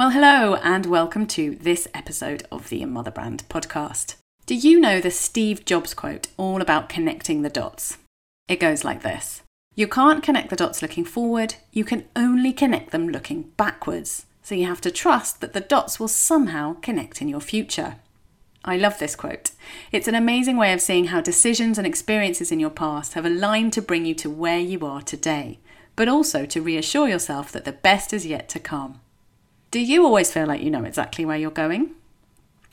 Well, hello, and welcome to this episode of the Mother Brand podcast. Do you know the Steve Jobs quote all about connecting the dots? It goes like this You can't connect the dots looking forward, you can only connect them looking backwards. So you have to trust that the dots will somehow connect in your future. I love this quote. It's an amazing way of seeing how decisions and experiences in your past have aligned to bring you to where you are today, but also to reassure yourself that the best is yet to come. Do you always feel like you know exactly where you're going?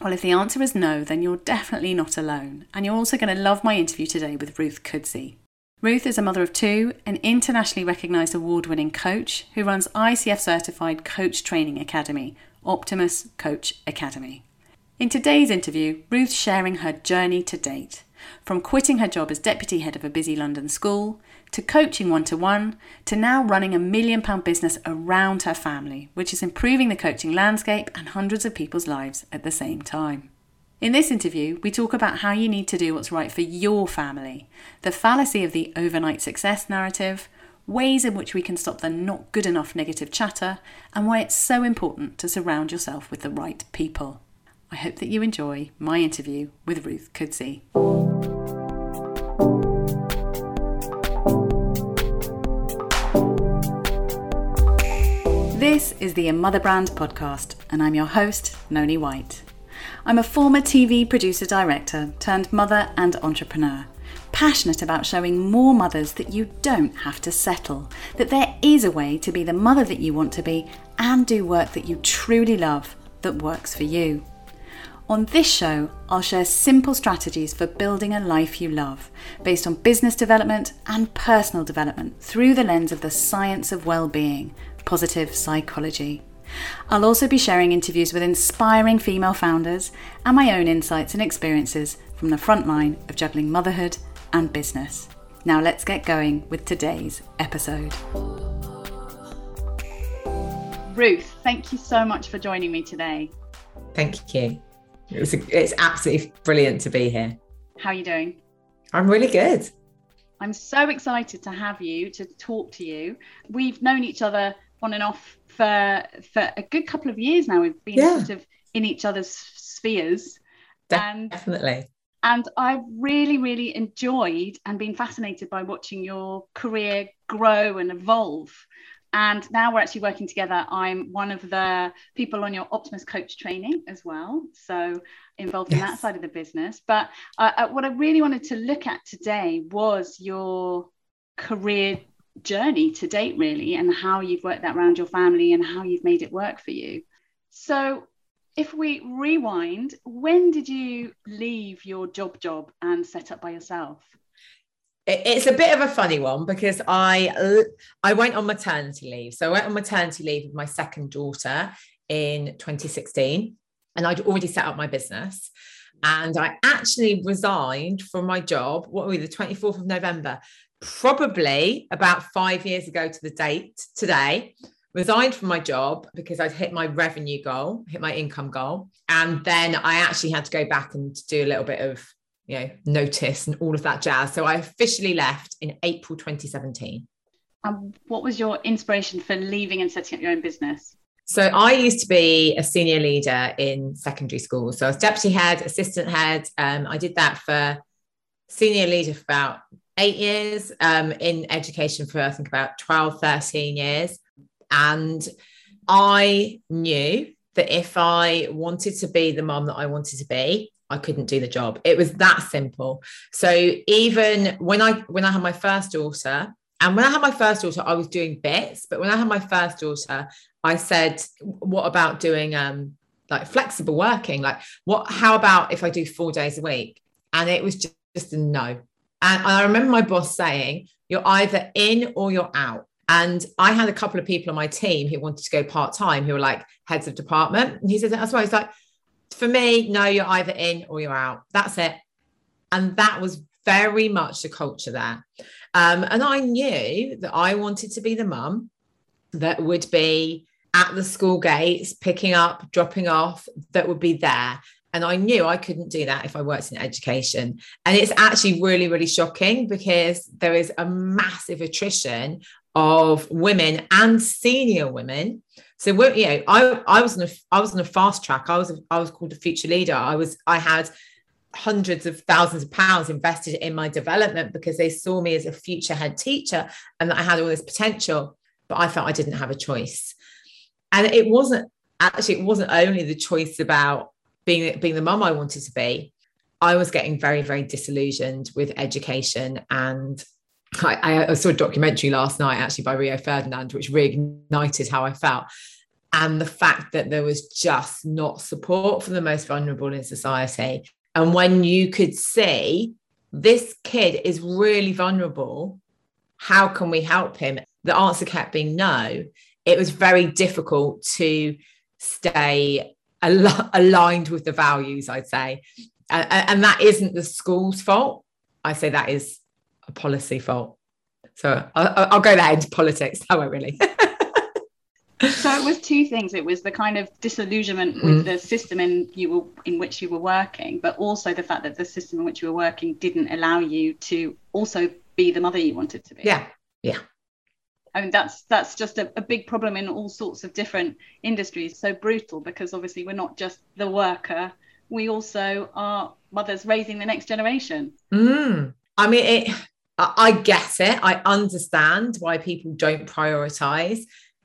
Well, if the answer is no, then you're definitely not alone, and you're also going to love my interview today with Ruth Kudzi. Ruth is a mother of two, an internationally recognised award winning coach who runs ICF certified coach training academy, Optimus Coach Academy. In today's interview, Ruth's sharing her journey to date, from quitting her job as deputy head of a busy London school to coaching one to one, to now running a million pound business around her family, which is improving the coaching landscape and hundreds of people's lives at the same time. In this interview, we talk about how you need to do what's right for your family, the fallacy of the overnight success narrative, ways in which we can stop the not good enough negative chatter, and why it's so important to surround yourself with the right people. I hope that you enjoy my interview with Ruth Kudzi. Is the Mother Brand podcast, and I'm your host, Noni White. I'm a former TV producer director turned mother and entrepreneur, passionate about showing more mothers that you don't have to settle, that there is a way to be the mother that you want to be and do work that you truly love that works for you. On this show, I'll share simple strategies for building a life you love, based on business development and personal development through the lens of the science of well-being, positive psychology. I'll also be sharing interviews with inspiring female founders and my own insights and experiences from the front line of juggling motherhood and business. Now let's get going with today's episode. Ruth, thank you so much for joining me today. Thank you. It was a, it's absolutely brilliant to be here. How are you doing? I'm really good. I'm so excited to have you to talk to you. We've known each other on and off for for a good couple of years now. We've been yeah. sort of in each other's spheres. Definitely. And, and I've really, really enjoyed and been fascinated by watching your career grow and evolve. And now we're actually working together. I'm one of the people on your Optimus coach training as well. So involved yes. in that side of the business. But uh, uh, what I really wanted to look at today was your career journey to date, really, and how you've worked that around your family and how you've made it work for you. So, if we rewind, when did you leave your job job and set up by yourself? It's a bit of a funny one because I I went on maternity leave. So I went on maternity leave with my second daughter in 2016, and I'd already set up my business. And I actually resigned from my job. What were we, the 24th of November? Probably about five years ago to the date today resigned from my job because I'd hit my revenue goal, hit my income goal. And then I actually had to go back and do a little bit of, you know, notice and all of that jazz. So I officially left in April 2017. And what was your inspiration for leaving and setting up your own business? So I used to be a senior leader in secondary school. So I was deputy head, assistant head. Um, I did that for senior leader for about eight years um, in education for I think about 12, 13 years. And I knew that if I wanted to be the mom that I wanted to be, I couldn't do the job. It was that simple. So even when I when I had my first daughter, and when I had my first daughter, I was doing bits, but when I had my first daughter, I said, what about doing um like flexible working? Like what how about if I do four days a week? And it was just, just a no. And I remember my boss saying, you're either in or you're out. And I had a couple of people on my team who wanted to go part time, who were like heads of department. And he said, that's why he's like, for me, no, you're either in or you're out. That's it. And that was very much the culture there. Um, and I knew that I wanted to be the mum that would be at the school gates, picking up, dropping off, that would be there. And I knew I couldn't do that if I worked in education. And it's actually really, really shocking because there is a massive attrition of women and senior women So you know, I I was on a I was on a fast track. I was a, I was called a future leader. I was I had hundreds of thousands of pounds invested in my development because they saw me as a future head teacher and that I had all this potential. But I felt I didn't have a choice, and it wasn't actually it wasn't only the choice about being being the mum I wanted to be. I was getting very very disillusioned with education and I, I, saw a documentary last night actually by Rio Ferdinand, which reignited how I felt. And the fact that there was just not support for the most vulnerable in society. And when you could see this kid is really vulnerable, how can we help him? The answer kept being no. It was very difficult to stay al- aligned with the values, I'd say. And, and that isn't the school's fault. I say that is a policy fault. So I'll, I'll go there into politics. I won't really. so it was two things. It was the kind of disillusionment with mm. the system in you were in which you were working, but also the fact that the system in which you were working didn't allow you to also be the mother you wanted to be. Yeah, yeah. I mean that's that's just a, a big problem in all sorts of different industries. So brutal because obviously we're not just the worker, we also are mothers raising the next generation. Mm. I mean, it, I get it. I understand why people don't prioritize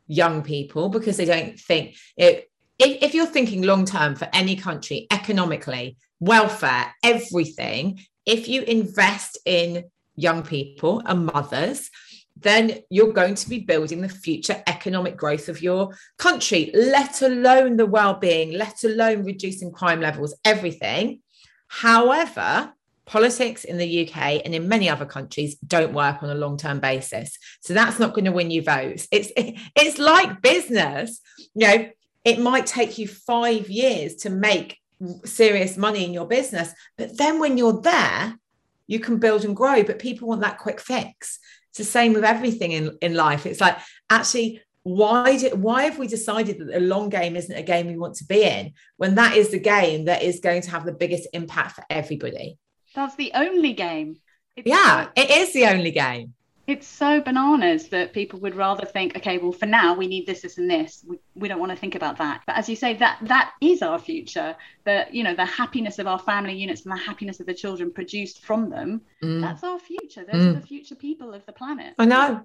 young people because they don't think it. If, if you're thinking long term for any country, economically, welfare, everything, if you invest in young people and mothers, then you're going to be building the future economic growth of your country, let alone the well-being, let alone reducing crime levels, everything. However, politics in the UK and in many other countries don't work on a long-term basis. So that's not going to win you votes. It's it's like business. You know, it might take you 5 years to make serious money in your business, but then when you're there, you can build and grow, but people want that quick fix. It's the same with everything in, in life. It's like actually why did why have we decided that the long game isn't a game we want to be in when that is the game that is going to have the biggest impact for everybody that's the only game. It's yeah, it is the only game. It's so bananas that people would rather think, okay, well, for now we need this, this, and this. We, we don't want to think about that. But as you say, that that is our future. The you know the happiness of our family units and the happiness of the children produced from them. Mm. That's our future. Those mm. are the future people of the planet. I know.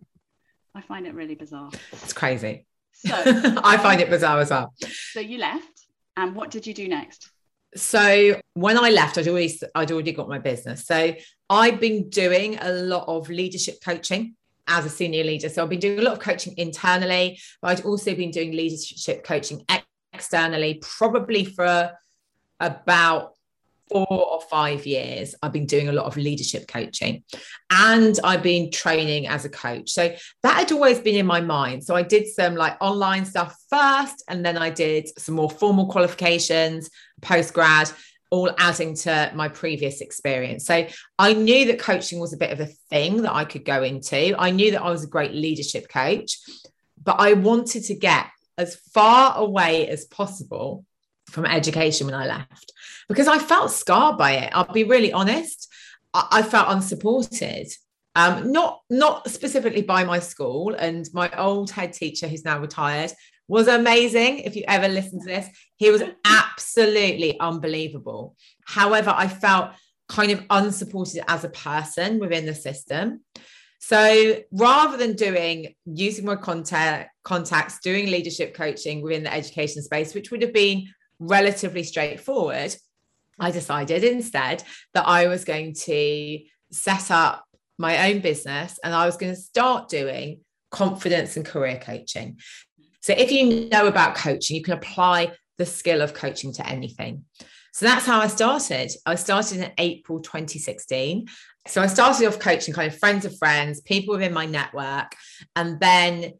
I find it really bizarre. It's crazy. So I find it bizarre as well. So you left, and what did you do next? So when I left, I'd always I'd already got my business. So I've been doing a lot of leadership coaching as a senior leader. So I've been doing a lot of coaching internally, but I'd also been doing leadership coaching externally, probably for about four or five years, I've been doing a lot of leadership coaching and I've been training as a coach. So that had always been in my mind. So I did some like online stuff first, and then I did some more formal qualifications, post grad, all adding to my previous experience. So I knew that coaching was a bit of a thing that I could go into. I knew that I was a great leadership coach, but I wanted to get as far away as possible from education when I left because I felt scarred by it. I'll be really honest. I, I felt unsupported. Um, not not specifically by my school and my old head teacher who's now retired was amazing. If you ever listen to this, he was absolutely unbelievable. However, I felt kind of unsupported as a person within the system. So rather than doing using my contact contacts, doing leadership coaching within the education space, which would have been relatively straightforward, I decided instead that I was going to set up my own business and I was going to start doing confidence and career coaching. So if you know about coaching, you can apply the skill of coaching to anything. So that's how I started. I started in April 2016. So I started off coaching kind of friends of friends, people within my network. And then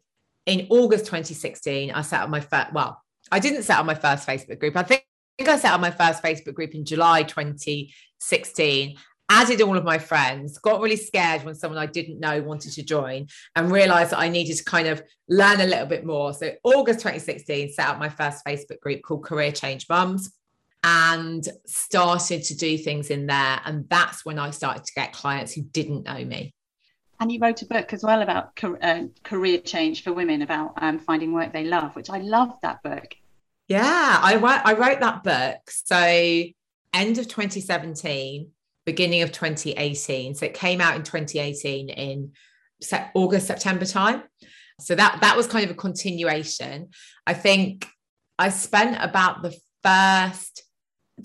in August 2016, I set up my first, well, I didn't set up my first Facebook group. I think I set up my first Facebook group in July 2016 added all of my friends, got really scared when someone I didn't know wanted to join, and realized that I needed to kind of learn a little bit more. So, August 2016, set up my first Facebook group called Career Change Mums and started to do things in there. And that's when I started to get clients who didn't know me. And you wrote a book as well about uh, career change for women, about um, finding work they love, which I love that book. Yeah, I wrote, I wrote that book. So, end of 2017, beginning of 2018. So, it came out in 2018 in August, September time. So, that, that was kind of a continuation. I think I spent about the first,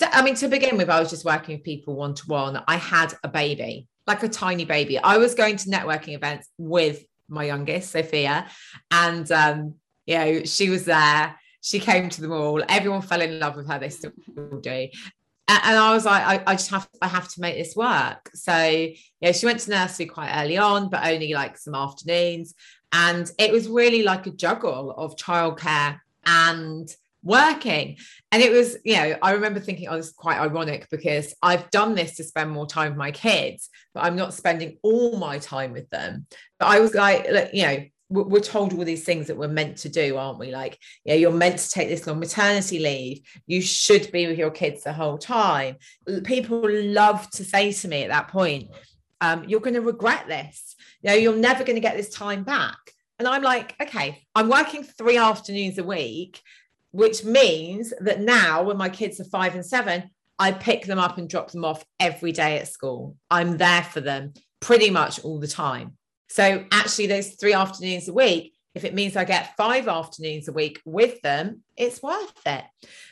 I mean, to begin with, I was just working with people one to one. I had a baby like a tiny baby. I was going to networking events with my youngest, Sophia, and um, you know, she was there. She came to them all. Everyone fell in love with her. They still do. And I was like, I, I just have, I have to make this work. So, yeah, she went to nursery quite early on, but only like some afternoons. And it was really like a juggle of childcare and working. And it was, you know, I remember thinking, oh, this is quite ironic because I've done this to spend more time with my kids, but I'm not spending all my time with them. But I was like, you know, we're told all these things that we're meant to do, aren't we? Like, yeah, you're meant to take this long maternity leave. You should be with your kids the whole time. People love to say to me at that point, um, you're going to regret this. You know, you're never going to get this time back. And I'm like, okay, I'm working three afternoons a week which means that now when my kids are five and seven, I pick them up and drop them off every day at school. I'm there for them pretty much all the time. So actually, those three afternoons a week, if it means I get five afternoons a week with them, it's worth it.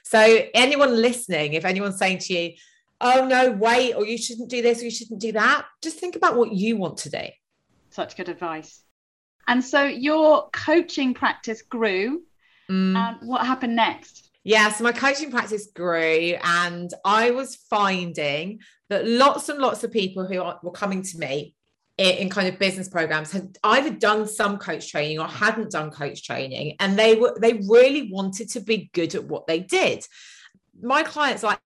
So anyone listening, if anyone's saying to you, oh no, wait, or you shouldn't do this, or you shouldn't do that, just think about what you want to do. Such good advice. And so your coaching practice grew Mm. And what happened next? Yeah, so my coaching practice grew, and I was finding that lots and lots of people who are, were coming to me in, in kind of business programs had either done some coach training or hadn't done coach training, and they were they really wanted to be good at what they did. My clients like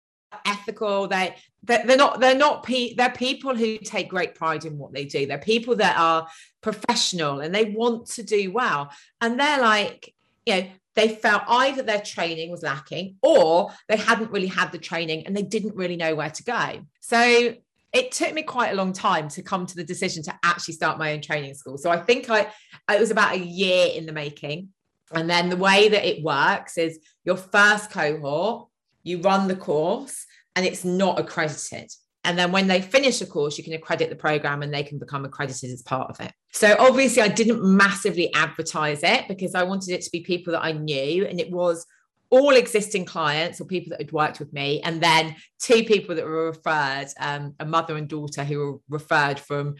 ethical they they're not they're not pe- they're people who take great pride in what they do they're people that are professional and they want to do well and they're like you know they felt either their training was lacking or they hadn't really had the training and they didn't really know where to go. So it took me quite a long time to come to the decision to actually start my own training school. So I think I it was about a year in the making. And then the way that it works is your first cohort, you run the course and it's not accredited. And then when they finish a course, you can accredit the program and they can become accredited as part of it. So obviously, I didn't massively advertise it because I wanted it to be people that I knew. And it was all existing clients or people that had worked with me, and then two people that were referred um, a mother and daughter who were referred from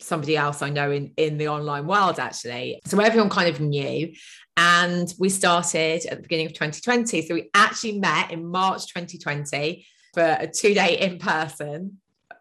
somebody else I know in, in the online world, actually. So everyone kind of knew. And we started at the beginning of 2020. So we actually met in March 2020 for a two day in person.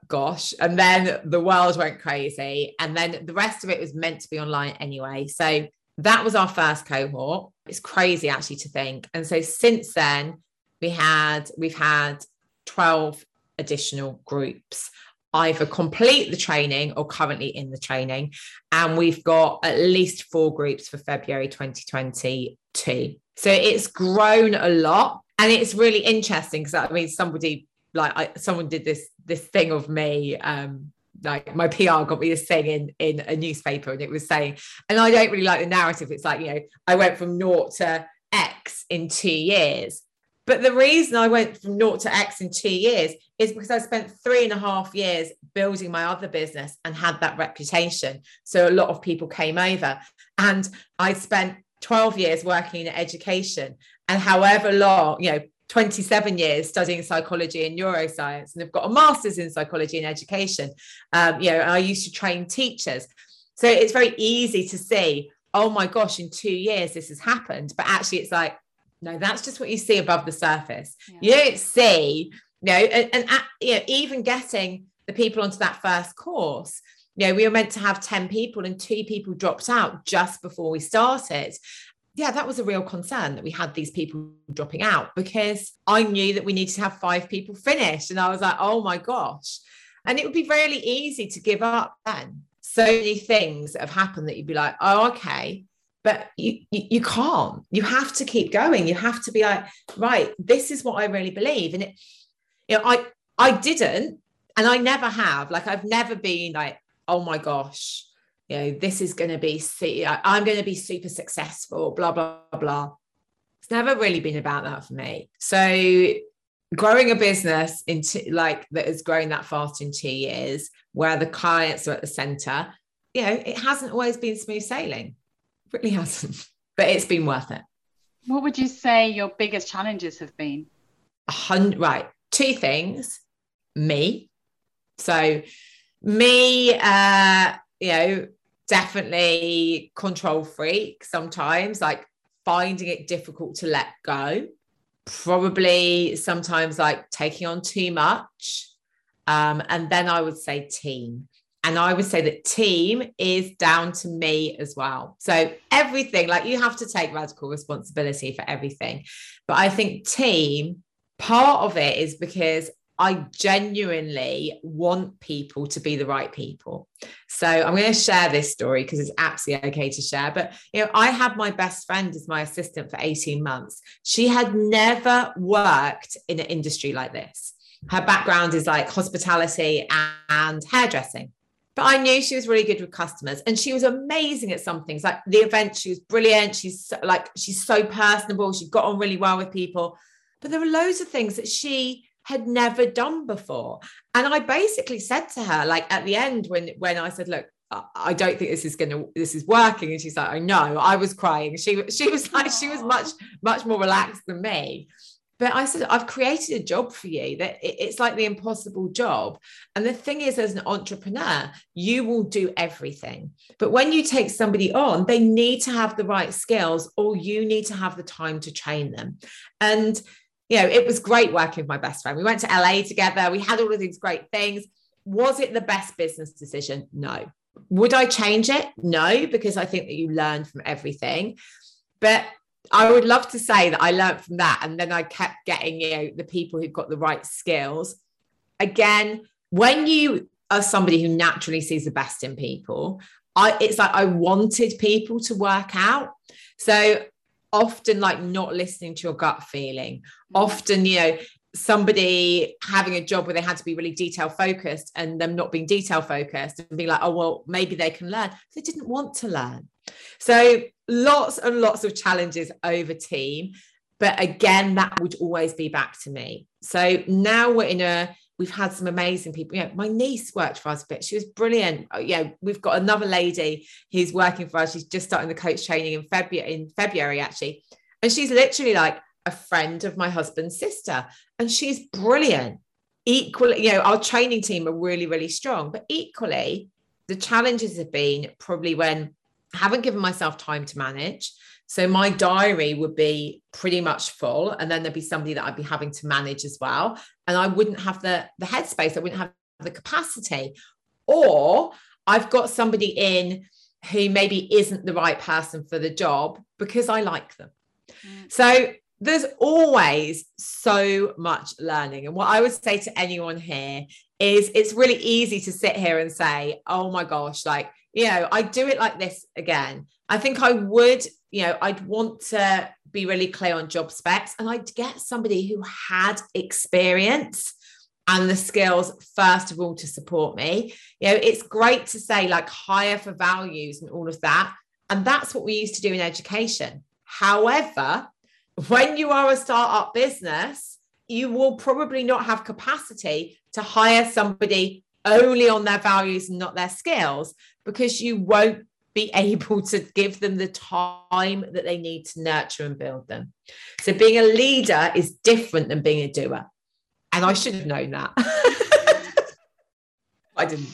Gosh. And then the world went crazy. And then the rest of it was meant to be online anyway. So that was our first cohort. It's crazy actually to think. And so since then, we had we've had 12 additional groups either complete the training or currently in the training. And we've got at least four groups for February 2022. So it's grown a lot and it's really interesting because I mean somebody like I, someone did this this thing of me um like my PR got me this thing in in a newspaper and it was saying and I don't really like the narrative it's like you know I went from naught to X in two years but the reason I went from naught to X in two years is because I spent three and a half years building my other business and had that reputation. So a lot of people came over. And I spent 12 years working in education and however long, you know, 27 years studying psychology and neuroscience, and have got a master's in psychology and education. Um, you know, I used to train teachers. So it's very easy to see, oh my gosh, in two years this has happened. But actually, it's like, no, that's just what you see above the surface. Yeah. You don't see, you know, and, and at, you know, even getting the people onto that first course, you know, we were meant to have 10 people and two people dropped out just before we started yeah, that was a real concern that we had these people dropping out because I knew that we needed to have five people finished. And I was like, oh my gosh. And it would be really easy to give up then. So many things that have happened that you'd be like, oh, okay. But you, you, you can't. You have to keep going. You have to be like, right, this is what I really believe. And it, you know, I I didn't, and I never have. Like I've never been like, oh my gosh, you know, this is going to be, I'm going to be super successful, blah, blah, blah. It's never really been about that for me. So growing a business into like that is growing that fast in two years, where the clients are at the center, you know, it hasn't always been smooth sailing. It really hasn't, but it's been worth it. What would you say your biggest challenges have been? A hundred, right. Two things. Me. So, me, uh, you know, definitely control freak sometimes, like finding it difficult to let go. Probably sometimes like taking on too much. Um, and then I would say team. And I would say that team is down to me as well. So everything, like you have to take radical responsibility for everything. But I think team, part of it is because I genuinely want people to be the right people. So I'm going to share this story because it's absolutely okay to share. But you know, I had my best friend as my assistant for 18 months. She had never worked in an industry like this. Her background is like hospitality and hairdressing. But I knew she was really good with customers and she was amazing at some things. Like the event, she was brilliant. She's like, she's so personable. She got on really well with people. But there were loads of things that she had never done before. And I basically said to her, like at the end, when when I said, look, I don't think this is gonna this is working. And she's like, I know. I was crying. She she was like, she was much, much more relaxed than me but I said, I've created a job for you that it's like the impossible job. And the thing is, as an entrepreneur, you will do everything. But when you take somebody on, they need to have the right skills or you need to have the time to train them. And, you know, it was great working with my best friend. We went to LA together, we had all of these great things. Was it the best business decision? No. Would I change it? No, because I think that you learn from everything. But I would love to say that I learned from that. And then I kept getting, you know, the people who've got the right skills. Again, when you are somebody who naturally sees the best in people, I it's like I wanted people to work out. So often like not listening to your gut feeling, mm-hmm. often, you know, somebody having a job where they had to be really detail focused and them not being detail focused and being like, oh, well, maybe they can learn. They didn't want to learn. So lots and lots of challenges over team. But again, that would always be back to me. So now we're in a, we've had some amazing people. Yeah, my niece worked for us a bit. She was brilliant. Oh, yeah, we've got another lady who's working for us. She's just starting the coach training in February, in February actually. And she's literally like a friend of my husband's sister. And she's brilliant. Equally, you know, our training team are really, really strong. But equally, the challenges have been probably when I haven't given myself time to manage. So my diary would be pretty much full, and then there'd be somebody that I'd be having to manage as well, and I wouldn't have the the headspace. I wouldn't have the capacity, or I've got somebody in who maybe isn't the right person for the job because I like them. Mm. So there's always so much learning. And what I would say to anyone here is it's really easy to sit here and say, oh my gosh, like you know, I do it like this again. I think I would, you know, I'd want to be really clear on job specs and I'd get somebody who had experience and the skills, first of all, to support me. You know, it's great to say like hire for values and all of that. And that's what we used to do in education. However, when you are a startup business, you will probably not have capacity to hire somebody only on their values and not their skills because you won't be able to give them the time that they need to nurture and build them. So being a leader is different than being a doer. And I should have known that. I didn't.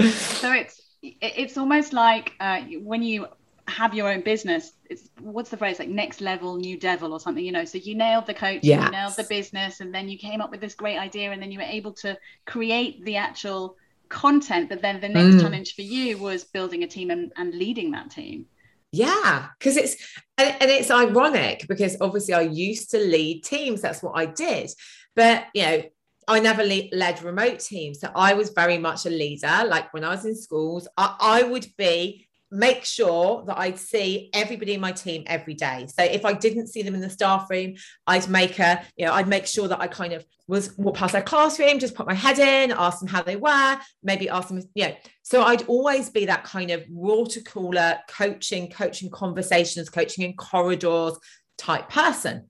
So it's it's almost like uh, when you have your own business it's what's the phrase like next level new devil or something you know so you nailed the coach yes. you nailed the business and then you came up with this great idea and then you were able to create the actual content but then the next mm. challenge for you was building a team and, and leading that team yeah because it's and, and it's ironic because obviously i used to lead teams that's what i did but you know I never le- led remote teams. So I was very much a leader. Like when I was in schools, I, I would be make sure that I'd see everybody in my team every day. So if I didn't see them in the staff room, I'd make a, you know, I'd make sure that I kind of was walk past their classroom, just put my head in, ask them how they were, maybe ask them, you know. So I'd always be that kind of water cooler coaching, coaching conversations, coaching in corridors type person.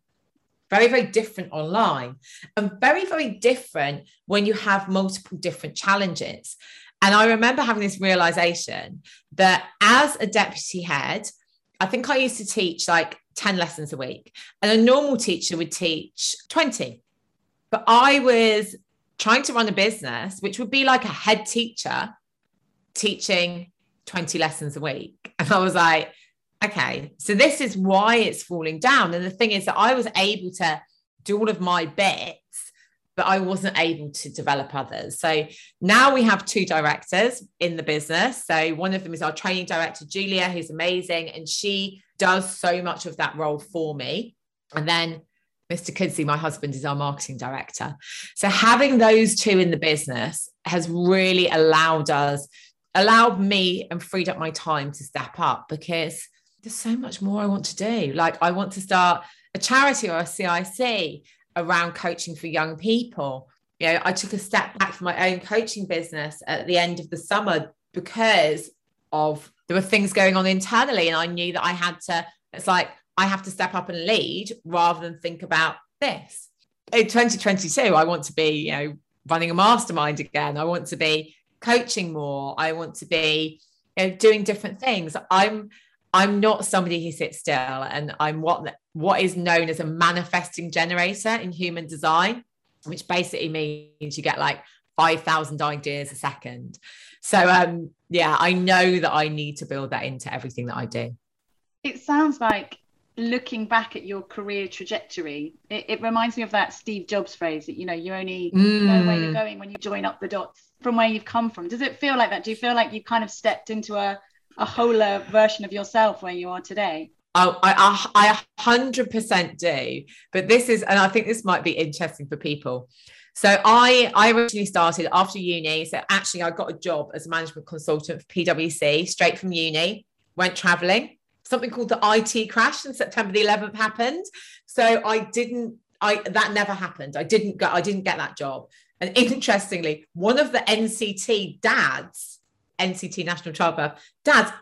Very, very different online and very, very different when you have multiple different challenges. And I remember having this realization that as a deputy head, I think I used to teach like 10 lessons a week, and a normal teacher would teach 20. But I was trying to run a business, which would be like a head teacher teaching 20 lessons a week. And I was like, okay, so this is why it's falling down. And the thing is that I was able to do all of my bits but I wasn't able to develop others. So now we have two directors in the business. So one of them is our training director, Julia, who's amazing, and she does so much of that role for me. And then Mr. Kudzi, my husband, is our marketing director. So having those two in the business has really allowed us, allowed me and freed up my time to step up because there's so much more I want to do. Like I want to start a charity or a CIC around coaching for young people. You know, I took a step back from my own coaching business at the end of the summer because of there were things going on internally, and I knew that I had to. It's like I have to step up and lead rather than think about this. In 2022, I want to be, you know, running a mastermind again. I want to be coaching more. I want to be you know, doing different things. I'm I'm not somebody who sits still, and I'm what what is known as a manifesting generator in human design, which basically means you get like five thousand ideas a second. So um, yeah, I know that I need to build that into everything that I do. It sounds like looking back at your career trajectory, it, it reminds me of that Steve Jobs phrase that you know you only mm. know where you're mm. going when you join up the dots from where you've come from. Does it feel like that? Do you feel like you kind of stepped into a a wholer version of yourself where you are today? Oh, I, I, I 100% do. But this is, and I think this might be interesting for people. So I, I originally started after uni. So actually, I got a job as a management consultant for PwC straight from uni. Went traveling. Something called the IT crash and September the 11th happened. So I didn't. I that never happened. I didn't go. I didn't get that job. And interestingly, one of the NCT dads NCT National Childbirth, Dad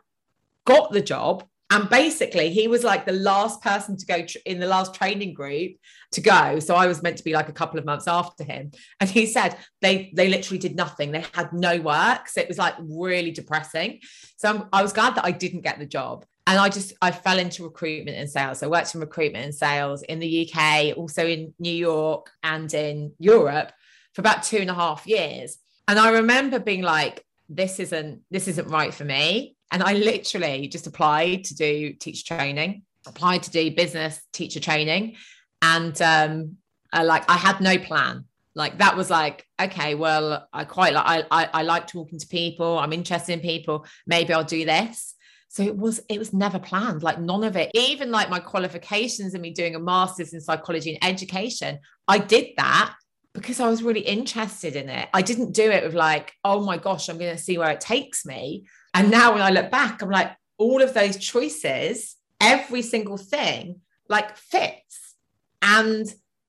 got the job. And basically, he was like the last person to go tr- in the last training group to go. So I was meant to be like a couple of months after him. And he said they they literally did nothing. They had no work. So it was like really depressing. So I'm, I was glad that I didn't get the job and I just I fell into recruitment and sales. I worked in recruitment and sales in the UK, also in New York and in Europe for about two and a half years. And I remember being like, this isn't this isn't right for me. And i literally just applied to do teacher training applied to do business teacher training. And um I, like i had no plan. Like that was like okay well i quite like I, I i like talking to people. I'm interested in people. Maybe i'll do this. So it was it was never planned. Like none of it. Even like my qualifications and me doing a master's in psychology and education i did that because I was really interested in it. I didn't do it with like, oh my gosh, I'm going to see where it takes me. And now when I look back, I'm like, all of those choices, every single thing like fits. And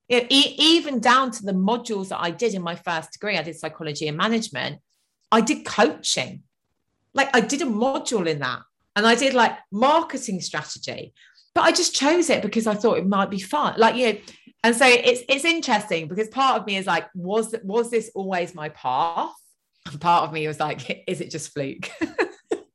you know, e- even down to the modules that I did in my first degree, I did psychology and management. I did coaching. Like I did a module in that. And I did like marketing strategy. But I just chose it because I thought it might be fun. Like, you know, and so it's it's interesting because part of me is like was was this always my path? And part of me was like is it just fluke?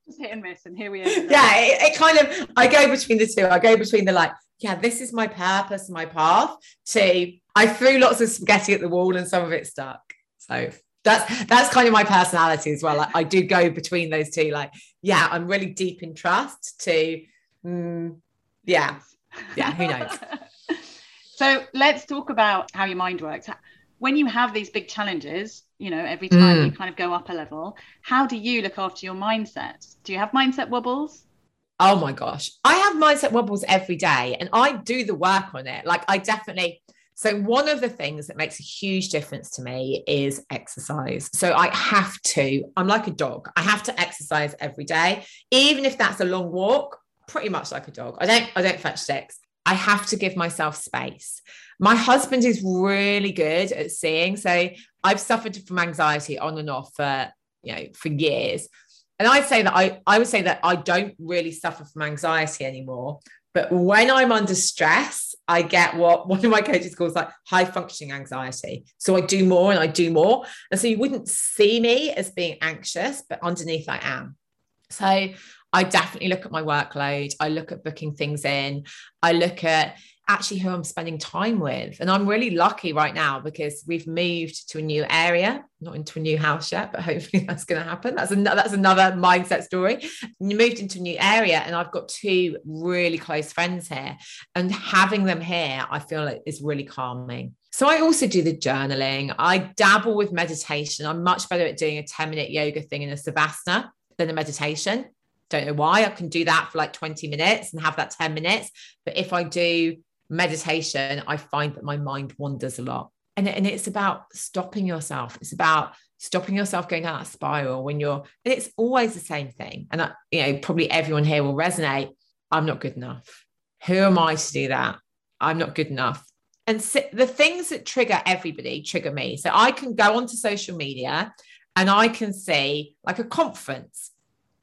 Just hit and miss and here we are. Yeah it, it, kind of i go between the two. I go between the like yeah this is my purpose my path to i threw lots of spaghetti at the wall and some of it stuck. So that's that's kind of my personality as well. Like, i do go between those two like yeah i'm really deep in trust to mm, yeah. Yeah who knows So let's talk about how your mind works. When you have these big challenges, you know, every time mm. you kind of go up a level, how do you look after your mindset? Do you have mindset wobbles? Oh my gosh. I have mindset wobbles every day and I do the work on it. Like I definitely So, one of the things that makes a huge difference to me is exercise. So, I have to, I'm like a dog, I have to exercise every day, even if that's a long walk, pretty much like a dog. I don't, I don't fetch sticks. I have to give myself space. My husband is really good at seeing. So, I've suffered from anxiety on and off for, you know, for years. And I'd say that I, I would say that I don't really suffer from anxiety anymore. But when I'm under stress, I get what one of my coaches calls like high functioning anxiety. So I do more and I do more. And so you wouldn't see me as being anxious, but underneath I am. So I definitely look at my workload. I look at booking things in. I look at actually who I'm spending time with. And I'm really lucky right now because we've moved to a new area, not into a new house yet, but hopefully that's going to happen. That's another that's another mindset story. You moved into a new area and I've got two really close friends here and having them here I feel like is really calming. So I also do the journaling. I dabble with meditation. I'm much better at doing a 10 minute yoga thing in a savasana than a meditation. Don't know why. I can do that for like 20 minutes and have that 10 minutes. But if I do meditation, I find that my mind wanders a lot. And, and it's about stopping yourself. It's about stopping yourself going down that spiral when you're, and it's always the same thing. And, I, you know, probably everyone here will resonate. I'm not good enough. Who am I to do that? I'm not good enough. And the things that trigger everybody trigger me. So I can go onto social media and I can see like a conference,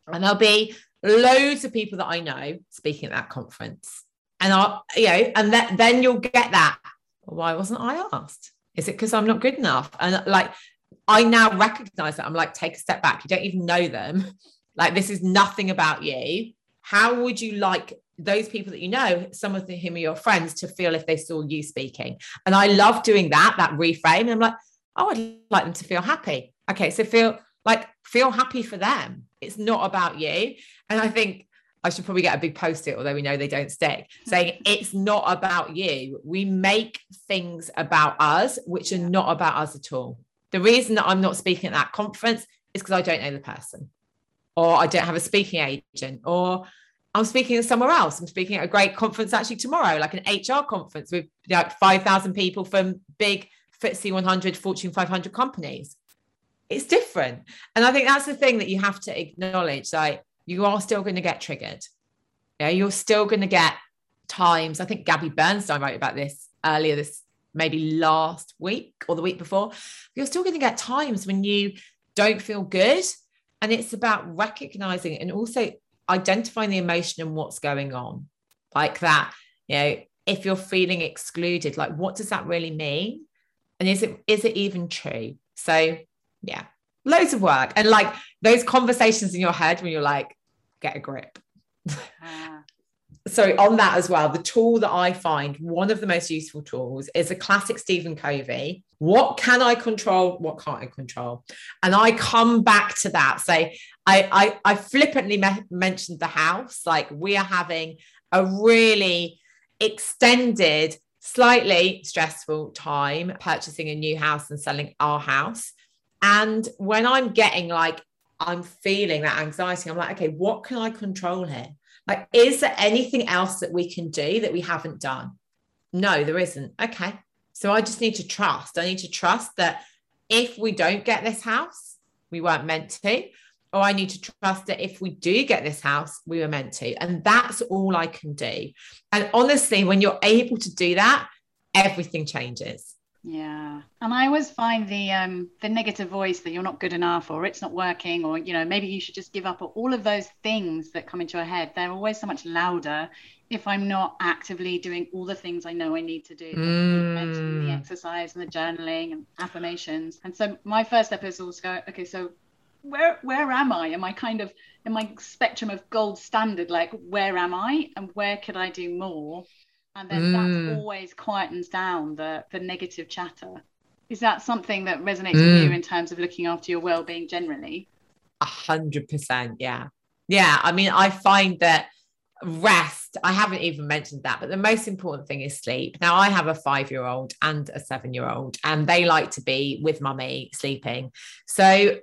and there'll be loads of people that I know speaking at that conference and I, you know, and then you'll get that. Why wasn't I asked? Is it because I'm not good enough? And like, I now recognize that I'm like, take a step back. You don't even know them. Like, this is nothing about you. How would you like those people that you know, some of whom are your friends, to feel if they saw you speaking? And I love doing that, that reframe. And I'm like, oh, I'd like them to feel happy. Okay, so feel like feel happy for them. It's not about you. And I think I should probably get a big post it, although we know they don't stick, saying it's not about you. We make things about us, which are not about us at all. The reason that I'm not speaking at that conference is because I don't know the person, or I don't have a speaking agent, or I'm speaking somewhere else. I'm speaking at a great conference actually tomorrow, like an HR conference with like 5,000 people from big FTSE 100, Fortune 500 companies. It's different. And I think that's the thing that you have to acknowledge. Like, you are still going to get triggered. Yeah, you're still going to get times. I think Gabby Bernstein wrote about this earlier this maybe last week or the week before. You're still going to get times when you don't feel good. And it's about recognizing and also identifying the emotion and what's going on. Like that, you know, if you're feeling excluded, like what does that really mean? And is it is it even true? So yeah, loads of work. And like those conversations in your head when you're like, get a grip. Ah. so on that as well, the tool that I find one of the most useful tools is a classic Stephen Covey. What can I control? What can't I control? And I come back to that. Say, I I, I flippantly me- mentioned the house. Like we are having a really extended, slightly stressful time purchasing a new house and selling our house. And when I'm getting like I'm feeling that anxiety. I'm like, okay, what can I control here? Like, is there anything else that we can do that we haven't done? No, there isn't. Okay. So I just need to trust. I need to trust that if we don't get this house, we weren't meant to. Or I need to trust that if we do get this house, we were meant to. And that's all I can do. And honestly, when you're able to do that, everything changes. Yeah. And I always find the um the negative voice that you're not good enough or it's not working or you know maybe you should just give up or all of those things that come into your head they're always so much louder if I'm not actively doing all the things I know I need to do. Mm. the exercise and the journaling and affirmations. And so my first step is also go, okay, so where where am I? Am I kind of in my spectrum of gold standard? Like where am I and where could I do more? And then mm. that always quietens down the the negative chatter is that something that resonates mm. with you mm. in terms of looking after your well-being generally a hundred percent yeah yeah i mean i find that rest i haven't even mentioned that but the most important thing is sleep now i have a five year old and a seven year old and they like to be with mummy sleeping so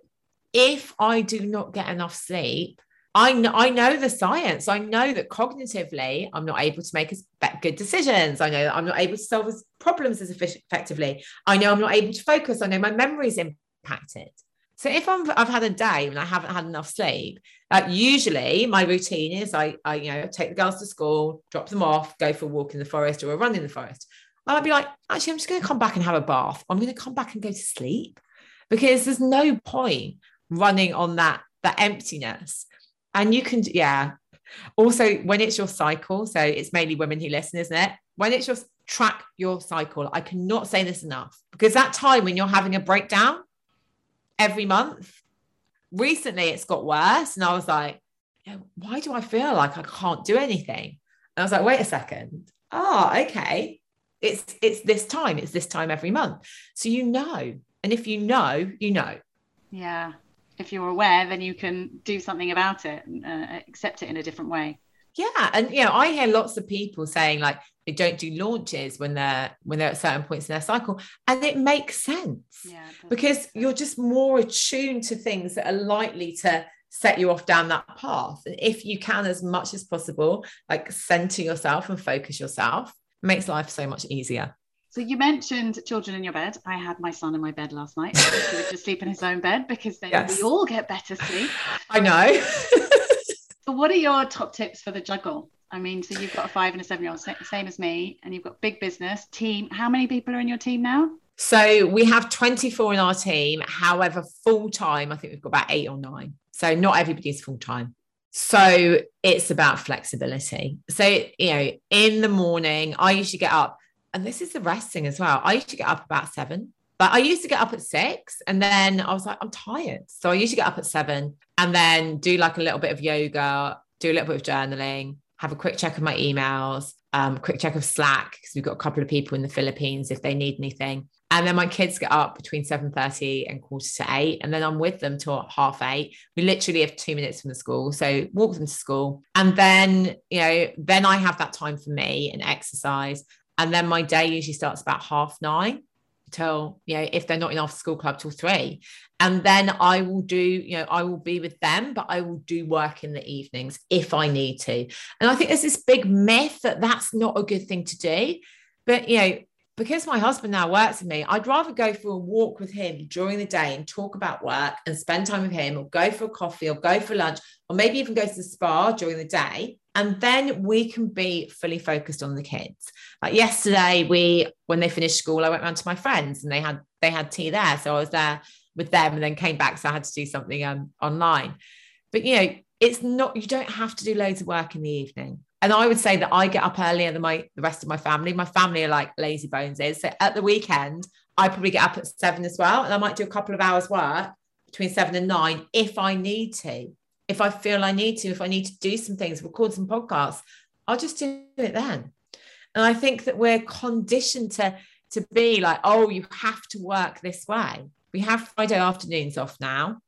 if i do not get enough sleep I know, I know the science. I know that cognitively, I'm not able to make as good decisions. I know that I'm not able to solve as problems as effectively. I know I'm not able to focus. I know my memory is impacted. So if I'm, I've had a day and I haven't had enough sleep, uh, usually my routine is I, I, you know, take the girls to school, drop them off, go for a walk in the forest or a run in the forest. I'd be like, actually, I'm just going to come back and have a bath. I'm going to come back and go to sleep because there's no point running on that that emptiness. And you can, yeah. Also, when it's your cycle, so it's mainly women who listen, isn't it? When it's your track your cycle, I cannot say this enough because that time when you're having a breakdown every month, recently it's got worse. And I was like, why do I feel like I can't do anything? And I was like, wait a second. Oh, okay. It's it's this time, it's this time every month. So you know. And if you know, you know. Yeah if you're aware, then you can do something about it, uh, accept it in a different way. Yeah, and you know, I hear lots of people saying like they don't do launches when they're when they're at certain points in their cycle, and it makes sense yeah, because you're just more attuned to things that are likely to set you off down that path. And if you can, as much as possible, like center yourself and focus yourself, makes life so much easier. So you mentioned children in your bed. I had my son in my bed last night. he would just sleep in his own bed because then yes. we all get better sleep. I know. so what are your top tips for the juggle? I mean, so you've got a five and a seven year old, same as me, and you've got big business team. How many people are in your team now? So we have 24 in our team. However, full time, I think we've got about eight or nine. So not everybody's full time. So it's about flexibility. So, you know, in the morning, I usually get up and this is the resting as well. I used to get up about seven, but I used to get up at six and then I was like, I'm tired. So I used to get up at seven and then do like a little bit of yoga, do a little bit of journaling, have a quick check of my emails, um, quick check of Slack because we've got a couple of people in the Philippines if they need anything. And then my kids get up between 7.30 and quarter to eight. And then I'm with them till half eight. We literally have two minutes from the school. So walk them to school. And then, you know, then I have that time for me and exercise. And then my day usually starts about half nine till, you know, if they're not in after school club till three. And then I will do, you know, I will be with them, but I will do work in the evenings if I need to. And I think there's this big myth that that's not a good thing to do. But, you know, because my husband now works with me, I'd rather go for a walk with him during the day and talk about work and spend time with him, or go for a coffee, or go for lunch, or maybe even go to the spa during the day. And then we can be fully focused on the kids. Like yesterday, we when they finished school, I went round to my friends and they had they had tea there, so I was there with them, and then came back, so I had to do something um, online. But you know, it's not you don't have to do loads of work in the evening and I would say that I get up earlier than my the rest of my family. My family are like lazy bones is. So at the weekend, I probably get up at seven as well. And I might do a couple of hours work between seven and nine if I need to. If I feel I need to, if I need to do some things, record some podcasts, I'll just do it then. And I think that we're conditioned to, to be like, oh, you have to work this way. We have Friday afternoons off now.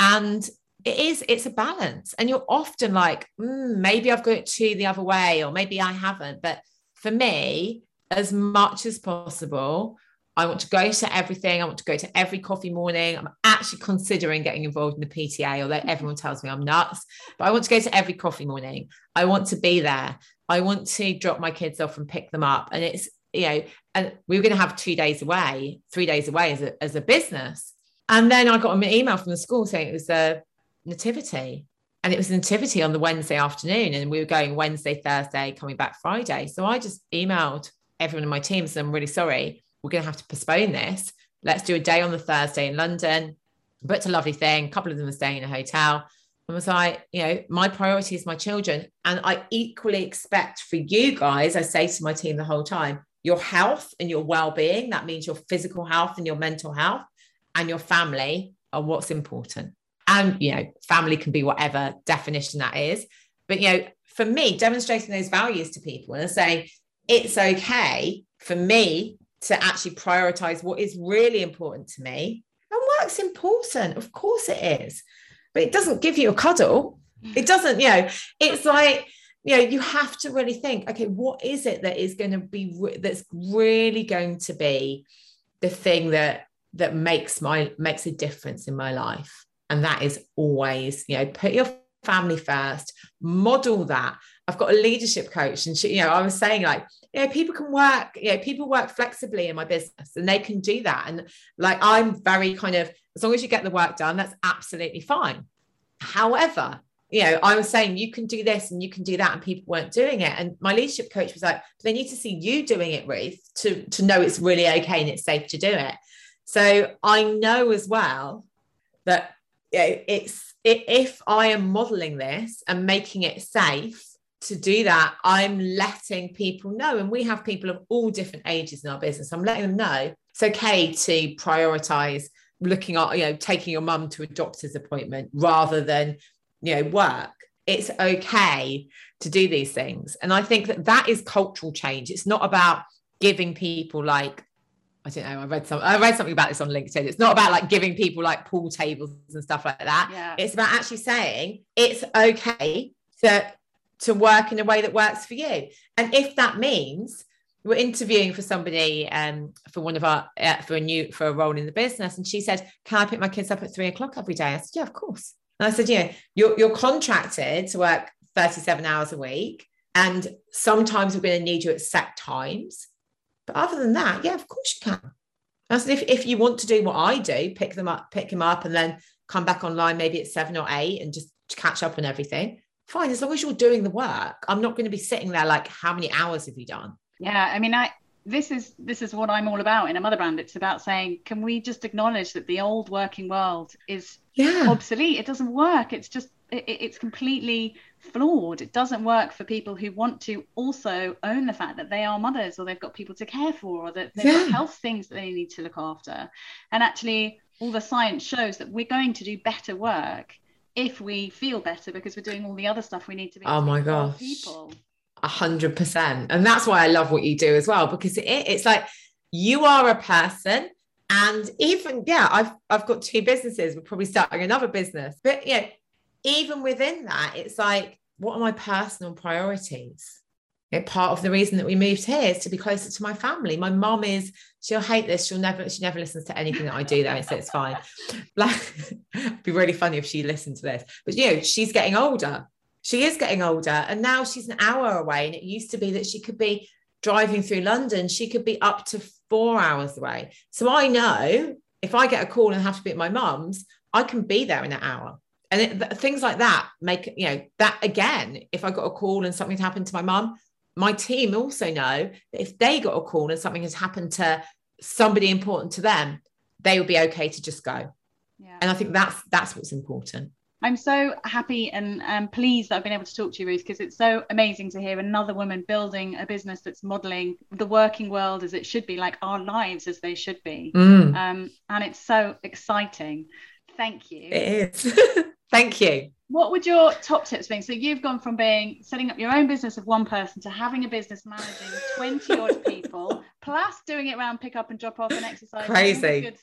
And it is it's a balance and you're often like mm, maybe i've got it to the other way or maybe i haven't but for me as much as possible i want to go to everything. I want to go to every coffee morning. I'm actually considering getting involved in the pta although mm-hmm. everyone tells me i'm nuts. But i want to go to every coffee morning. I want to be there. I want to drop my kids off and pick them up. And it's you know and we were going to have two days away three days away as a, as a business. And then I got an email from the school saying it was a nativity. And it was a nativity on the Wednesday afternoon, and we were going Wednesday, Thursday, coming back Friday. So I just emailed everyone in my team, said, I'm really sorry, we're going to have to postpone this. Let's do a day on the Thursday in London. Booked a lovely thing. A couple of them were staying in a hotel. And was like, you know, my priority is my children. And I equally expect for you guys, I say to my team the whole time, your health and your well-being. That means your physical health and your mental health and your family are what's important and you know family can be whatever definition that is but you know for me demonstrating those values to people and saying it's okay for me to actually prioritize what is really important to me. And work's important. Of course it is. But it doesn't give you a cuddle. It doesn't you know it's like you know you have to really think okay what is it that is going to be that's really going to be the thing that that makes my makes a difference in my life? And that is always, you know, put your family first, model that. I've got a leadership coach, and she, you know, I was saying like, you know, people can work, you know, people work flexibly in my business and they can do that. And like, I'm very kind of, as long as you get the work done, that's absolutely fine. However, you know, I was saying you can do this and you can do that, and people weren't doing it. And my leadership coach was like, they need to see you doing it, Ruth, to, to know it's really okay and it's safe to do it. So I know as well that you know, it's if I am modeling this and making it safe to do that, I'm letting people know. And we have people of all different ages in our business. I'm letting them know it's okay to prioritize looking at, you know, taking your mum to a doctor's appointment rather than you know work it's okay to do these things and i think that that is cultural change it's not about giving people like I don't know. I read some. I read something about this on LinkedIn. It's not about like giving people like pool tables and stuff like that. Yeah. It's about actually saying it's okay to to work in a way that works for you. And if that means we're interviewing for somebody um, for one of our uh, for a new for a role in the business, and she said, "Can I pick my kids up at three o'clock every day?" I said, "Yeah, of course." And I said, yeah, you're, you're contracted to work 37 hours a week. And sometimes we're going to need you at set times. But other than that, yeah, of course you can. I said, if, if you want to do what I do, pick them up, pick him up, and then come back online maybe at seven or eight and just catch up on everything. Fine, as long as you're doing the work, I'm not going to be sitting there like, how many hours have you done? Yeah, I mean, I this is this is what I'm all about in a mother brand. It's about saying, can we just acknowledge that the old working world is yeah. obsolete? It doesn't work. It's just it, it's completely flawed. It doesn't work for people who want to also own the fact that they are mothers or they've got people to care for or that they've yeah. got health things that they need to look after. And actually, all the science shows that we're going to do better work if we feel better because we're doing all the other stuff we need to be. Oh my gosh. People a hundred percent. And that's why I love what you do as well, because it, it's like you are a person. And even, yeah, I've I've got two businesses. We're probably starting another business. But yeah, even within that, it's like, what are my personal priorities? Part of the reason that we moved here is to be closer to my family. My mom is, she'll hate this. She'll never, she never listens to anything that I do though. So it's fine. Like, it'd be really funny if she listened to this. But you know, she's getting older she is getting older and now she's an hour away and it used to be that she could be driving through london she could be up to four hours away so i know if i get a call and have to be at my mum's i can be there in an hour and it, things like that make you know that again if i got a call and something happened to my mum my team also know that if they got a call and something has happened to somebody important to them they would be okay to just go yeah. and i think that's that's what's important I'm so happy and um, pleased that I've been able to talk to you, Ruth, because it's so amazing to hear another woman building a business that's modeling the working world as it should be, like our lives as they should be. Mm. Um, and it's so exciting. Thank you. It is. Thank you. What would your top tips be? So you've gone from being setting up your own business of one person to having a business managing 20 odd people, plus doing it around pick up and drop off and exercise. Crazy.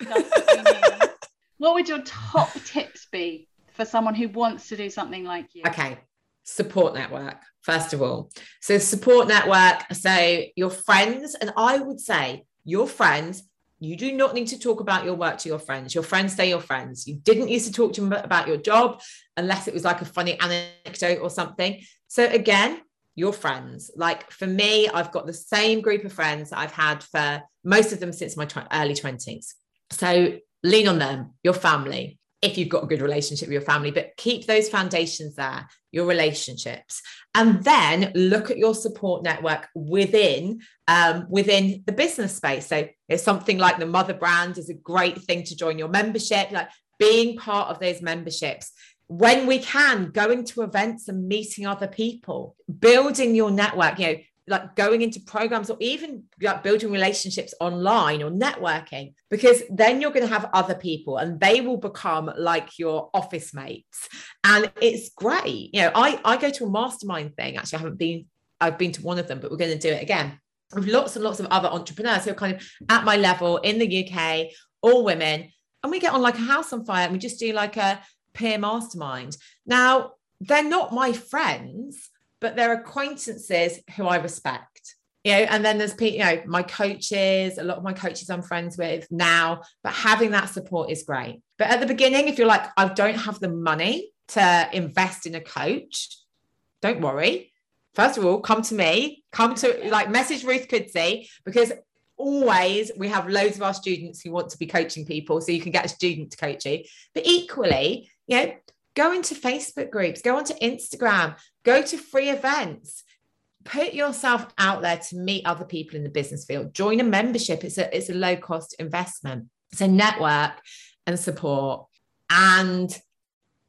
what would your top tips be for someone who wants to do something like you? Okay. Support network, first of all. So, support network, so your friends, and I would say your friends, you do not need to talk about your work to your friends. Your friends stay your friends. You didn't used to talk to them about your job unless it was like a funny anecdote or something. So, again, your friends. Like for me, I've got the same group of friends I've had for most of them since my tw- early 20s. So lean on them, your family if you've got a good relationship with your family, but keep those foundations there, your relationships, and then look at your support network within um, within the business space. So it's something like the Mother Brand is a great thing to join your membership, like being part of those memberships. When we can, going to events and meeting other people, building your network, you know, like going into programs or even like building relationships online or networking because then you're going to have other people and they will become like your office mates. And it's great. You know i i go to a mastermind thing actually i haven't been i've been to one of them but we're going to do it again with lots and lots of other entrepreneurs who are kind of at my level in the uk all women and we get on like a house on fire and we just do like a peer mastermind. Now they're not my friends but they're acquaintances who I respect. You know, and then there's you know, my coaches, a lot of my coaches I'm friends with now, but having that support is great. But at the beginning, if you're like, I don't have the money to invest in a coach, don't worry. First of all, come to me, come to like message Ruth Kudzi because always we have loads of our students who want to be coaching people. So you can get a student to coach you. But equally, you know, go into Facebook groups, go onto Instagram, go to free events, put yourself out there to meet other people in the business field. Join a membership. It's a it's a low cost investment. So network and support. And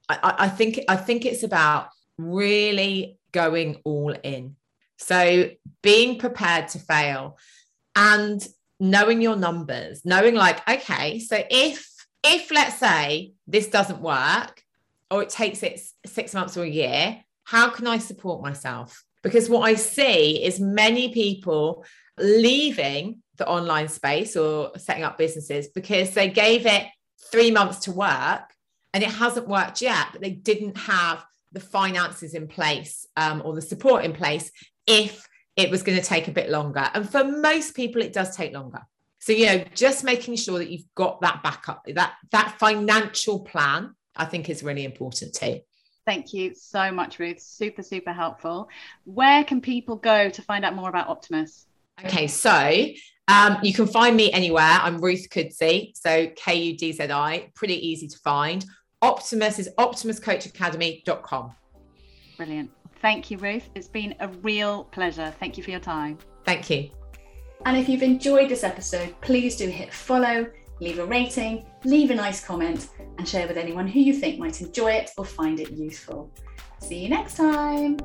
I, I think I think it's about really going all in. So being prepared to fail and knowing your numbers, knowing like, okay, so if if let's say this doesn't work or it takes it six months or a year, how can I support myself? Because what I see is many people leaving the online space or setting up businesses because they gave it three months to work and it hasn't worked yet, but they didn't have the finances in place um, or the support in place if it was going to take a bit longer. And for most people, it does take longer. So, you know, just making sure that you've got that backup, that that financial plan, I think is really important too. Thank you so much, Ruth. Super, super helpful. Where can people go to find out more about Optimus? Okay, so um, you can find me anywhere. I'm Ruth Kudzi, so K U D Z I, pretty easy to find. Optimus is optimuscoachacademy.com. Brilliant. Thank you, Ruth. It's been a real pleasure. Thank you for your time. Thank you. And if you've enjoyed this episode, please do hit follow, leave a rating, leave a nice comment, and share with anyone who you think might enjoy it or find it useful. See you next time.